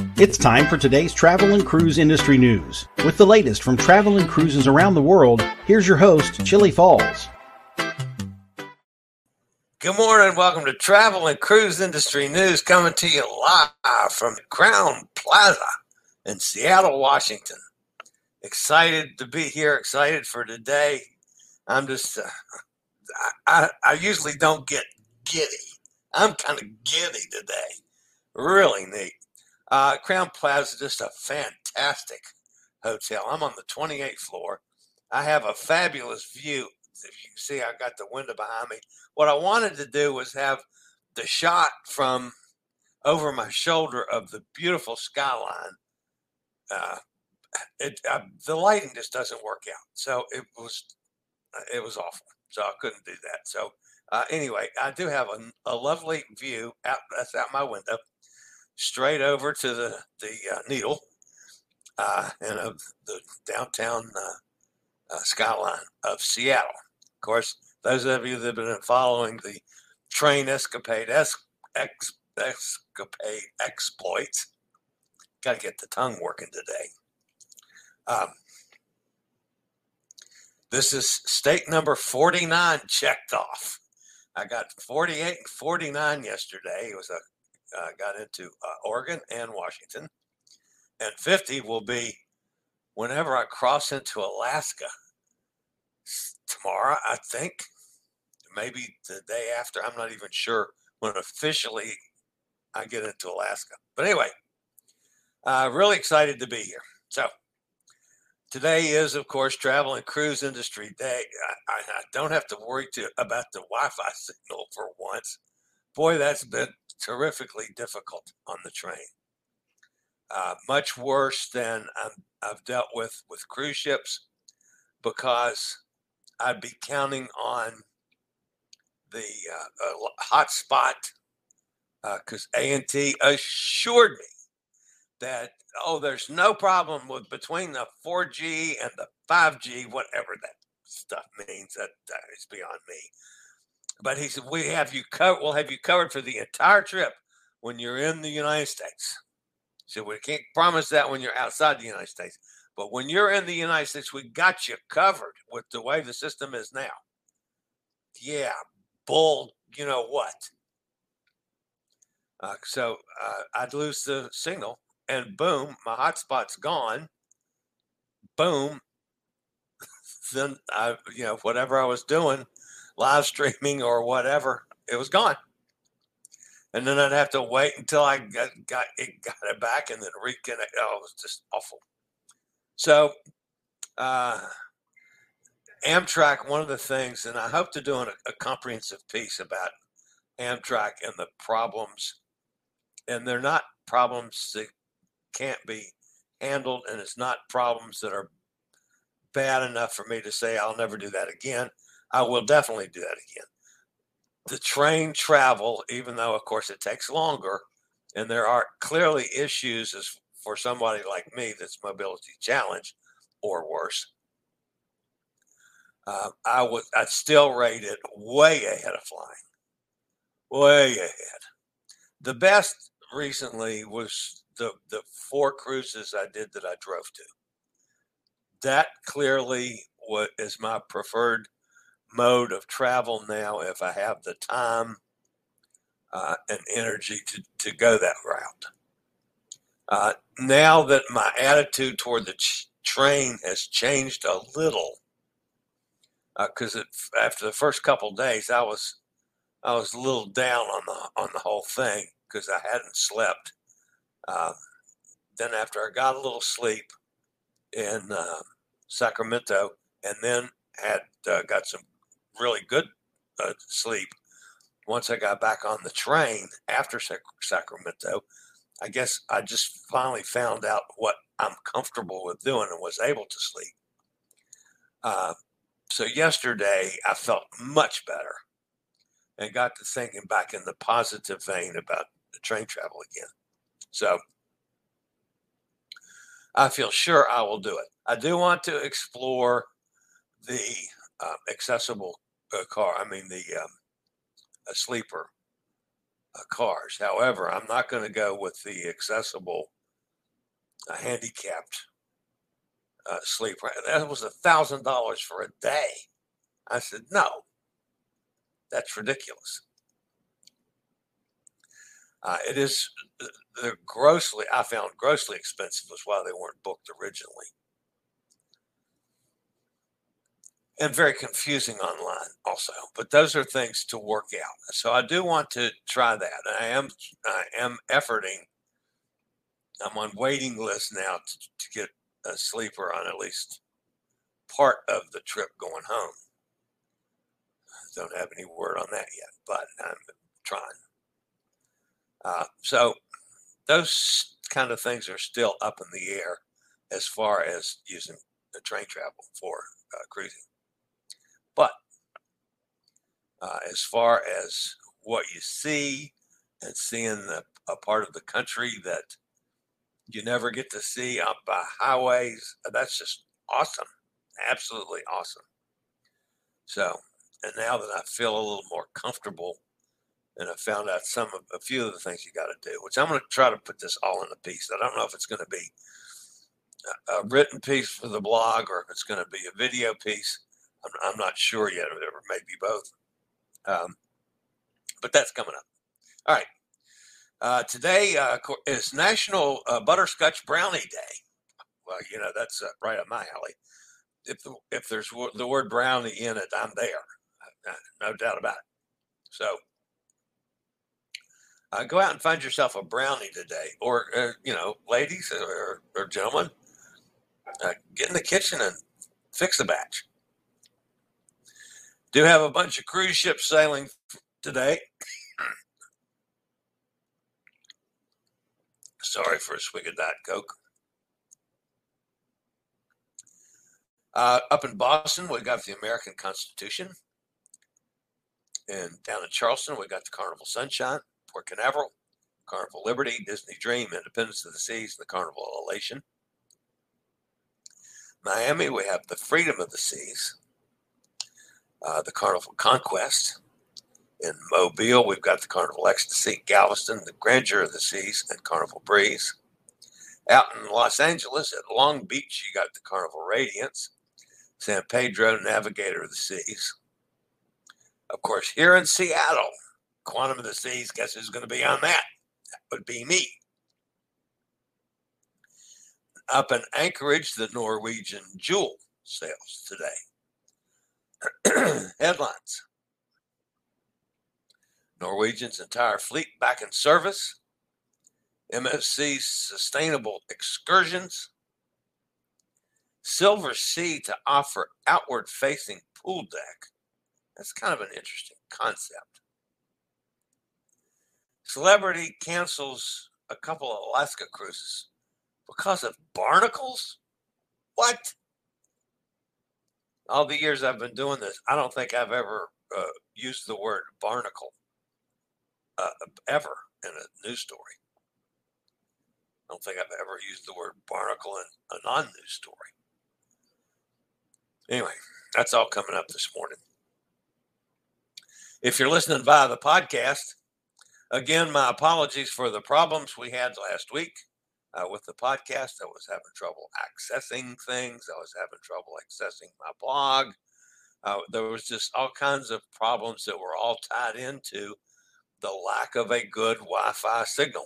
It's time for today's travel and cruise industry news. With the latest from travel and cruises around the world, here's your host, Chillie Falls. Good morning. Welcome to Travel and Cruise Industry News coming to you live from Crowne Plaza in Seattle, Washington. Excited to be here, excited for today. I'm just, uh, I, I usually don't get giddy. I'm kind of giddy today. Really neat. Uh, Crowne Plaza is just a fantastic hotel. I'm on the 28th floor. I have a fabulous view. If you can see, I got the window behind me. What I wanted to do was have the shot from over my shoulder of the beautiful skyline. Uh, it uh, the lighting just doesn't work out, so it was it was awful. So I couldn't do that. So uh, anyway, I do have a, a lovely view out. That's out my window straight over to the the uh, Needle uh, and of the downtown uh, uh, skyline of Seattle. Of course, those of you that have been following the train escapade es- ex- escapade exploits, got to get the tongue working today. Um, this is state number 49 checked off. I got 48 and 49 yesterday. It was a uh, got into uh, Oregon and Washington. And 50 will be whenever I cross into Alaska tomorrow, I think. Maybe the day after. I'm not even sure when officially I get into Alaska. But anyway, uh, really excited to be here. So today is, of course, Travel and Cruise Industry Day. I, I, I don't have to worry to, about the Wi Fi signal for once. Boy, that's been terrifically difficult on the train. Uh, much worse than i have dealt with with cruise ships because I'd be counting on the uh, uh, hotspot because uh, A&T assured me that oh, there's no problem with between the 4G and the 5G, whatever that stuff means. That, that is beyond me. But he said, "We have you covered. We'll have you covered for the entire trip when you're in the United States." So we can't promise that when you're outside the United States, but when you're in the United States, we got you covered with the way the system is now. Yeah, bull. You know what? Uh, so uh, I'd lose the signal, and boom, my hotspot's gone. Boom. then I, you know, whatever I was doing live streaming or whatever, it was gone. And then I'd have to wait until I got, got it got it back and then reconnect. Oh, it was just awful. So, uh, Amtrak, one of the things, and I hope to do a, a comprehensive piece about Amtrak and the problems, and they're not problems that can't be handled, and it's not problems that are bad enough for me to say I'll never do that again. I will definitely do that again. The train travel, even though of course it takes longer, and there are clearly issues as for somebody like me that's mobility challenged or worse, uh, I would I'd still rate it way ahead of flying, way ahead. The best recently was the the four cruises I did that I drove to. That clearly what is my preferred mode of travel now if I have the time uh, and energy to, to go that route. Uh, now that my attitude toward the ch- train has changed a little, because uh, after the first couple days, I was I was a little down on the on the whole thing because I hadn't slept. Uh, then after I got a little sleep in uh, Sacramento, and then had uh, got some really good uh, sleep once I got back on the train after Sac- Sacramento. I guess I just finally found out what I'm comfortable with doing and was able to sleep. Uh, so yesterday I felt much better and got to thinking back in the positive vein about the train travel again. So I feel sure I will do it. I do want to explore the uh, accessible uh, car. I mean the um, sleeper uh, cars. However, I'm not going to go with the accessible uh, handicapped uh, sleeper. That was a thousand dollars for a day. I said, no, that's ridiculous. Uh, it is uh, the grossly, I found grossly expensive was why they weren't booked originally. And very confusing online also, but those are things to work out. So I do want to try that. I am, I am efforting. I'm on waiting list now to, to get a sleeper on at least part of the trip going home. Don't have any word on that yet, but I'm trying. Uh, so those kind of things are still up in the air as far as using the train travel for uh, cruising. But uh, as far as what you see and seeing the, a part of the country that you never get to see up by highways, that's just awesome. Absolutely awesome. So, and now that I feel a little more comfortable and I found out some of a few of the things you got to do, which I'm going to try to put this all in a piece. I don't know if it's going to be a, a written piece for the blog or if it's going to be a video piece. I'm, I'm not sure yet, or maybe both. Um, but that's coming up. All right. Uh, today uh, is National uh, Butterscotch Brownie Day. Well, you know that's uh, right up my alley. If the, if there's the word brownie in it, I'm there, uh, no doubt about it. So uh, go out and find yourself a brownie today, or you know, ladies or, or gentlemen, get in the kitchen and fix a batch. Do have a bunch of cruise ships sailing today. Sorry for a swig of Diet Coke. Uh, up in Boston, we got the American Constitution. And down in Charleston, we got the Carnival Sunshine, Port Canaveral, Carnival Liberty, Disney Dream, Independence of the Seas, and the Carnival Elation. Miami, we have the Freedom of the Seas, uh, the Carnival Conquest, in Mobile, we've got the Carnival Ecstasy, Galveston, the Grandeur of the Seas, and Carnival Breeze. Out in Los Angeles at Long Beach, you got the Carnival Radiance, San Pedro, Navigator of the Seas. Of course, here in Seattle, Quantum of the Seas, guess who's going to be on that? That would be me. Up in Anchorage, the Norwegian Jewel sails today. Headlines Norwegian's entire fleet back in service, MSC's sustainable excursions, Silversea to offer outward facing pool deck. That's kind of an interesting concept. Celebrity cancels a couple of Alaska cruises because of barnacles? What? All the years I've been doing this, I don't think I've ever uh, used the word barnacle uh, ever in a news story. I don't think I've ever used the word barnacle in a non news story. Anyway, that's all coming up this morning. If you're listening via the podcast, again, my apologies for the problems we had last week uh, with the podcast. I was having trouble accessing things, I was having trouble accessing my blog. Uh, there was just all kinds of problems that were all tied into the lack of a good Wi-Fi signal.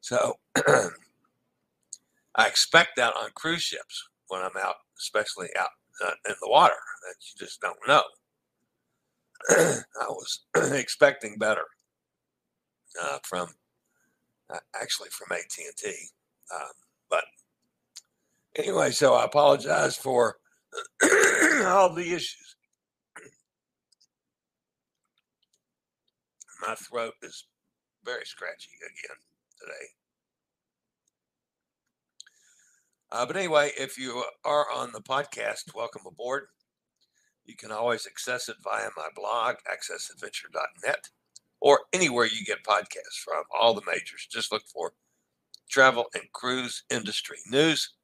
So I expect that on cruise ships when I'm out, especially out uh, in the water, that you just don't know. I was expecting better uh, from uh, actually from AT and T, um, but anyway, so I apologize for all the issues. My throat is very scratchy again today. Uh, but anyway, if you are on the podcast, welcome aboard. You can always access it via my blog, accessadventure.net, or anywhere you get podcasts from, all the majors. Just look for travel and cruise industry news,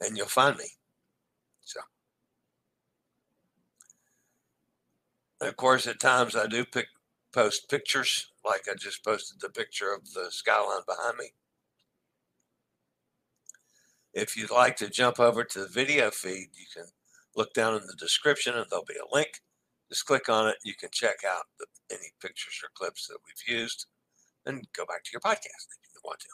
and you'll find me. So, of course, at times I do pick, post pictures, like I just posted the picture of the skyline behind me. If you'd like to jump over to the video feed, you can look down in the description and there'll be a link. Just click on it. You can check out the, any pictures or clips that we've used and go back to your podcast if you want to.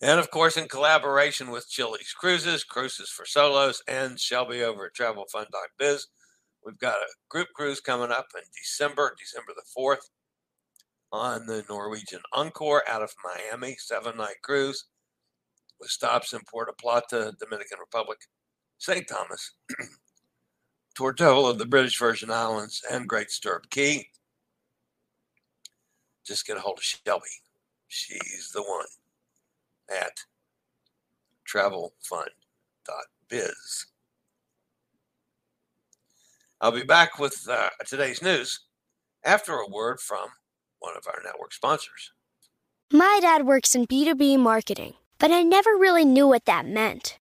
And of course, in collaboration with Chili's Cruises, Cruises for Solos, and Shelby over at TravelFun.biz, we've got a group cruise coming up in December, December the 4th, on the Norwegian Encore out of Miami, seven night cruise with stops in Puerto Plata, Dominican Republic, St. Thomas, Tortola, of the British Virgin Islands, and Great Stirrup Cay. Just get a hold of Shelby. She's the one at travelfun.biz. I'll be back with uh, today's news after a word from one of our network sponsors. My dad works in B2B marketing but I never really knew what that meant.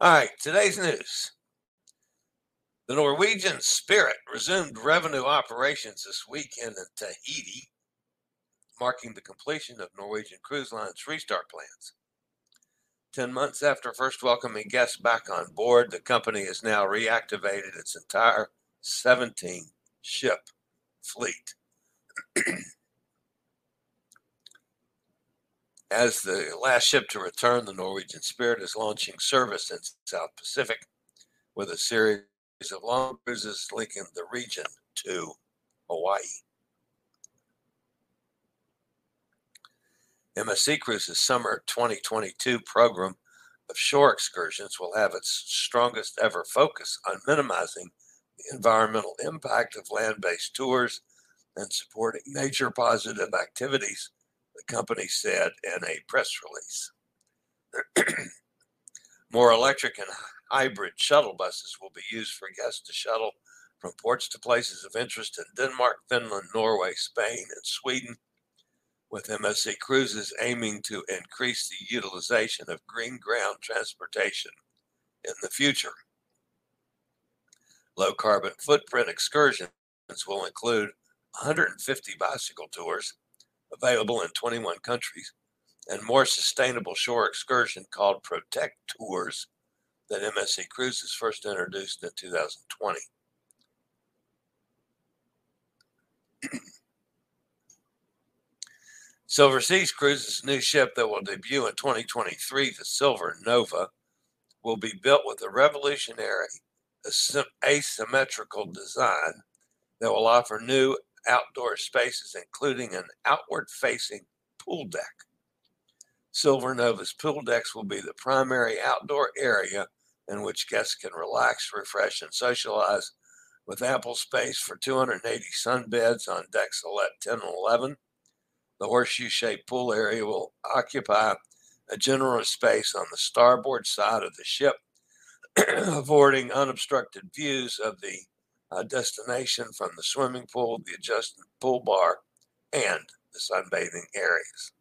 All right, today's news. The Norwegian Spirit resumed revenue operations this weekend in Tahiti, marking the completion of Norwegian Cruise Line's restart plans. Ten months after first welcoming guests back on board, the company has now reactivated its entire 17 ship fleet. As the last ship to return, the Norwegian Spirit is launching service in South Pacific with a series of long cruises linking the region to Hawaii. MSC Cruises' summer 2022 program of shore excursions will have its strongest ever focus on minimizing the environmental impact of land based tours and supporting nature positive activities the company said in a press release. More electric and hybrid shuttle buses will be used for guests to shuttle from ports to places of interest in Denmark, Finland, Norway, Spain, and Sweden, with MSC Cruises aiming to increase the utilization of green ground transportation in the future. Low carbon footprint excursions will include 150 bicycle tours available in 21 countries and more sustainable shore excursion called Protect Tours that MSC Cruises first introduced in 2020. Silver Seas Cruises' new ship that will debut in 2023, the Silver Nova, will be built with a revolutionary asymmetrical design that will offer new outdoor spaces, including an outward facing pool deck. Silver Nova's pool decks will be the primary outdoor area in which guests can relax, refresh, and socialize with ample space for 280 sunbeds on decks 10 and 11. The horseshoe shaped pool area will occupy a generous space on the starboard side of the ship affording unobstructed views of the uh, destination from the swimming pool, the adjusted pool bar, and the sunbathing areas.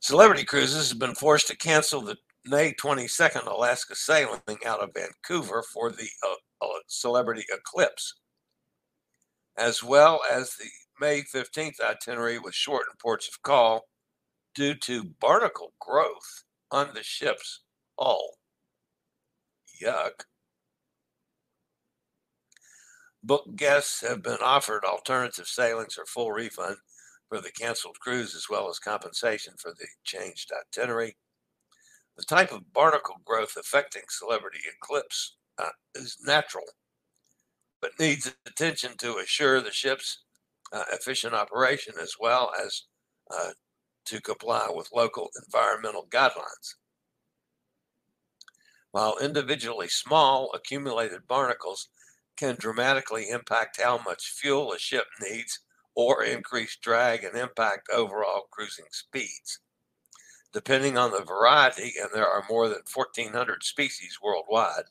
Celebrity Cruises has been forced to cancel the May 22nd Alaska sailing out of Vancouver for the uh, uh, Celebrity Eclipse, as well as the May 15th itinerary with shortened ports of call due to barnacle growth on the ship's hull. Yuck. Book guests have been offered alternative sailings or full refund for the canceled cruise, as well as compensation for the changed itinerary. The type of barnacle growth affecting Celebrity Eclipse uh, is natural, but needs attention to assure the ship's uh, efficient operation as well as uh, to comply with local environmental guidelines. While individually small, accumulated barnacles can dramatically impact how much fuel a ship needs or increase drag and impact overall cruising speeds. Depending on the variety, and there are more than 1,400 species worldwide,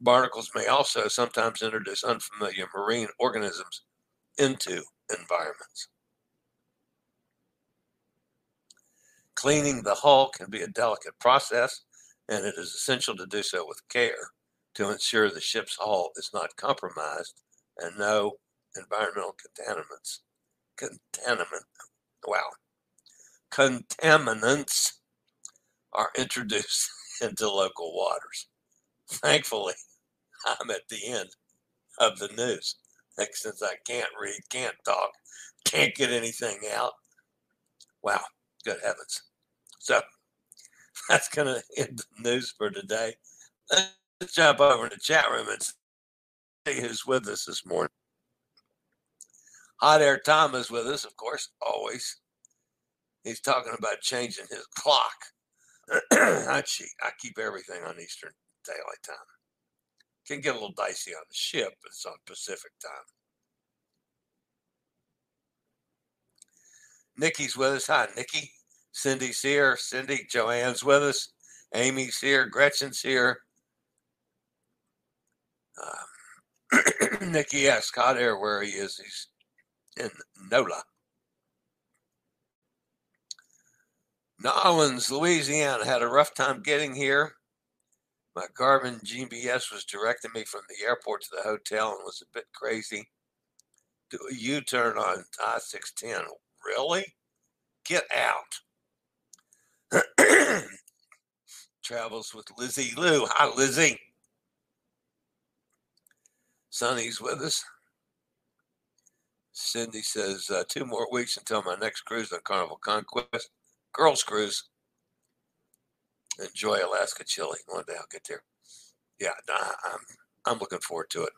barnacles may also sometimes introduce unfamiliar marine organisms into environments. Cleaning the hull can be a delicate process, and it is essential to do so with care to ensure the ship's hull is not compromised and no environmental contaminants, contaminant, wow, contaminants are introduced into local waters. Thankfully, I'm at the end of the news. Since I can't read, can't talk, can't get anything out. Wow, good heavens. So that's going to end the news for today. Let's jump over to the chat room and see who's with us this morning. Hot Air Tom is with us, of course, always. He's talking about changing his clock. I cheat. I keep everything on Eastern Daylight Time. Can get a little dicey on the ship, but it's on Pacific time. Nikki's with us. Hi, Nikki. Cindy's here. Cindy, Joanne's with us. Amy's here. Gretchen's here. Um, Nikki asked Scott Air where he is. He's in NOLA. New Orleans, Louisiana had a rough time getting here. My Garmin GPS was directing me from the airport to the hotel and was a bit crazy. Do a U turn on I 610. Really? Get out. Travels with Lizzie Lou. Hi, Lizzie. Sonny's with us. Cindy says, uh, two more weeks until my next cruise on Carnival Conquest. Girls Cruise. Enjoy Alaska Chillie. One day I'll get there. Yeah, I'm, I'm looking forward to it.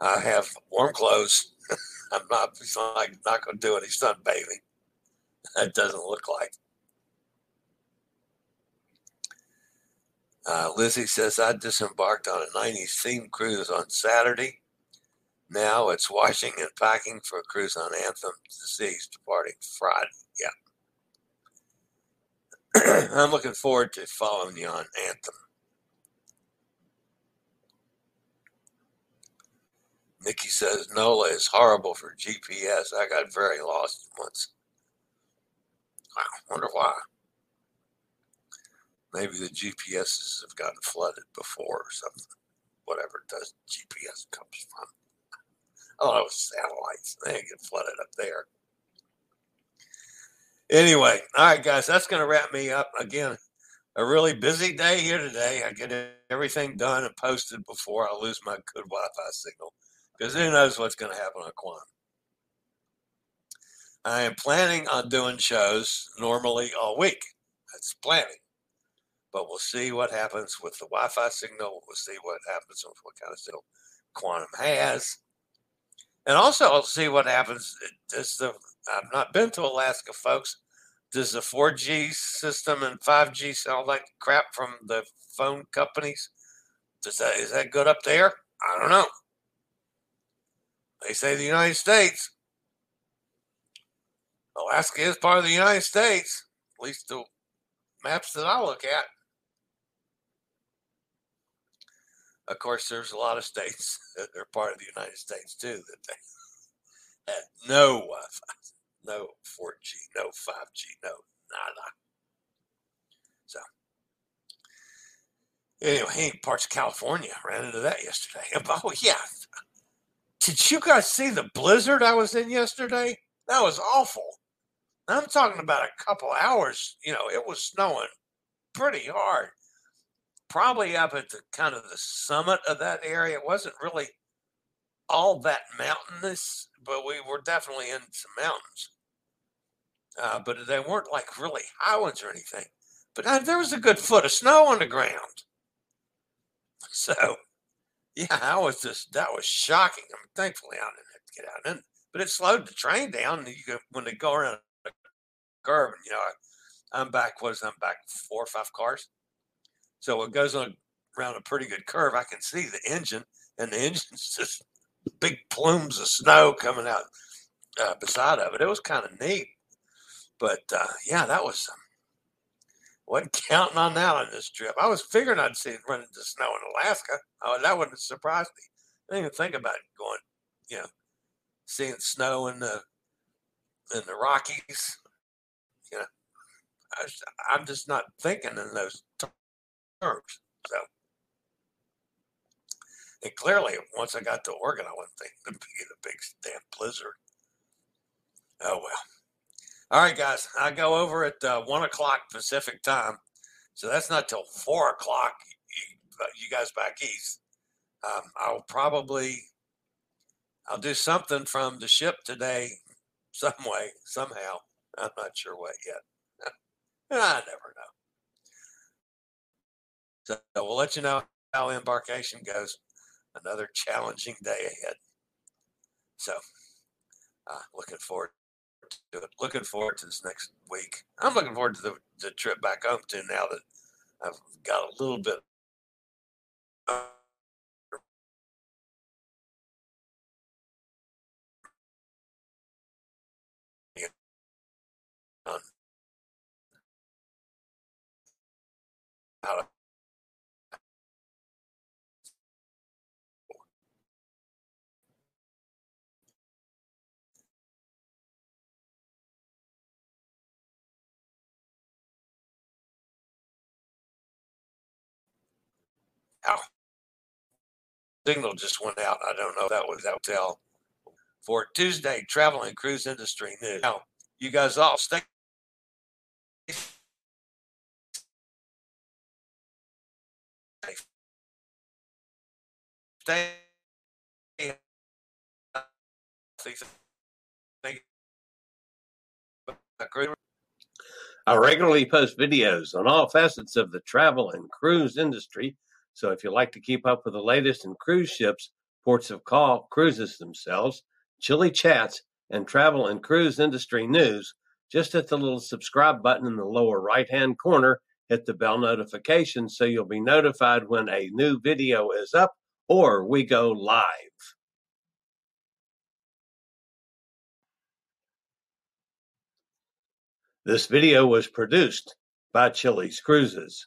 I have warm clothes. I'm not, like, not going to do any sunbathing. That doesn't look like. Uh, Lizzie says, I disembarked on a 90s theme cruise on Saturday. Now it's washing and packing for a cruise on Anthem to Seas departing Friday. Yeah. I'm looking forward to following you on Anthem. Nikki says NOLA is horrible for GPS. I got very lost once. I wonder why. Maybe the GPSs have gotten flooded before or something. Whatever does, GPS comes from. Oh, it was satellites. They get flooded up there. Anyway, all right, guys, that's going to wrap me up. Again, a really busy day here today. I get everything done and posted before I lose my good Wi Fi signal because who knows what's going to happen on Quantum. I am planning on doing shows normally all week. That's planning. But we'll see what happens with the Wi Fi signal. We'll see what happens with what kind of signal Quantum has. And also, I'll see what happens. Uh, does the I've not been to Alaska, folks. Does the 4G system and 5G sound like crap from the phone companies? Does that is that good up there? I don't know. They say the United States. Alaska is part of the United States, at least the maps that I look at. Of course, there's a lot of states that are part of the United States too that they had no Wi-Fi, no 4G, no 5G, no nada. So, anyway, parts of California ran into that yesterday. Oh yeah, did you guys see the blizzard I was in yesterday? That was awful. I'm talking about a couple hours. You know, it was snowing pretty hard probably up at the kind of the summit of that area. It wasn't really all that mountainous, but we were definitely in some mountains. Uh, but they weren't like really high ones or anything. But uh, there was a good foot of snow on the ground. So, yeah, I was just that was shocking. I mean, thankfully, I didn't have to get out. And, but it slowed the train down. You go, when they go around a curve, and, you know, I, I'm back. Was I'm back four or five cars so it goes on around a pretty good curve. I can see the engine, and the engine's just big plumes of snow coming out uh, beside of it. It was kind of neat. But uh, yeah, that was. Um, wasn't counting on that on this trip. I was figuring I'd see it run into snow in Alaska. Oh, that wouldn't surprise me. I didn't even think about going, you know, seeing snow in the in the Rockies. You know, I am just not thinking in those terms. So, and clearly, once I got to Oregon, I wasn't thinking to be the big damn blizzard. Oh well. All right, guys, I go over at uh, one o'clock Pacific time, so that's not till four o'clock. You guys back east. Um, I'll probably I'll do something from the ship today, some way, somehow. I'm not sure what yet. I never know. So we'll let you know how embarkation goes. Another challenging day ahead. So, uh, looking forward to it. Looking forward to this next week. I'm looking forward to the, the trip back home too. Now that I've got a little bit. how to Now, signal just went out. I don't know that was hotel for Tuesday travel and cruise industry news. Now, you guys all stay. Stay. I regularly post videos on all facets of the travel and cruise industry so if you like to keep up with the latest in cruise ships, ports of call, cruises themselves, chilly chats, and travel and cruise industry news, just hit the little subscribe button in the lower right hand corner. Hit the bell notification so you'll be notified when a new video is up or we go live. This video was produced by Chili's Cruises.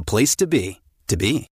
the place to be, to be.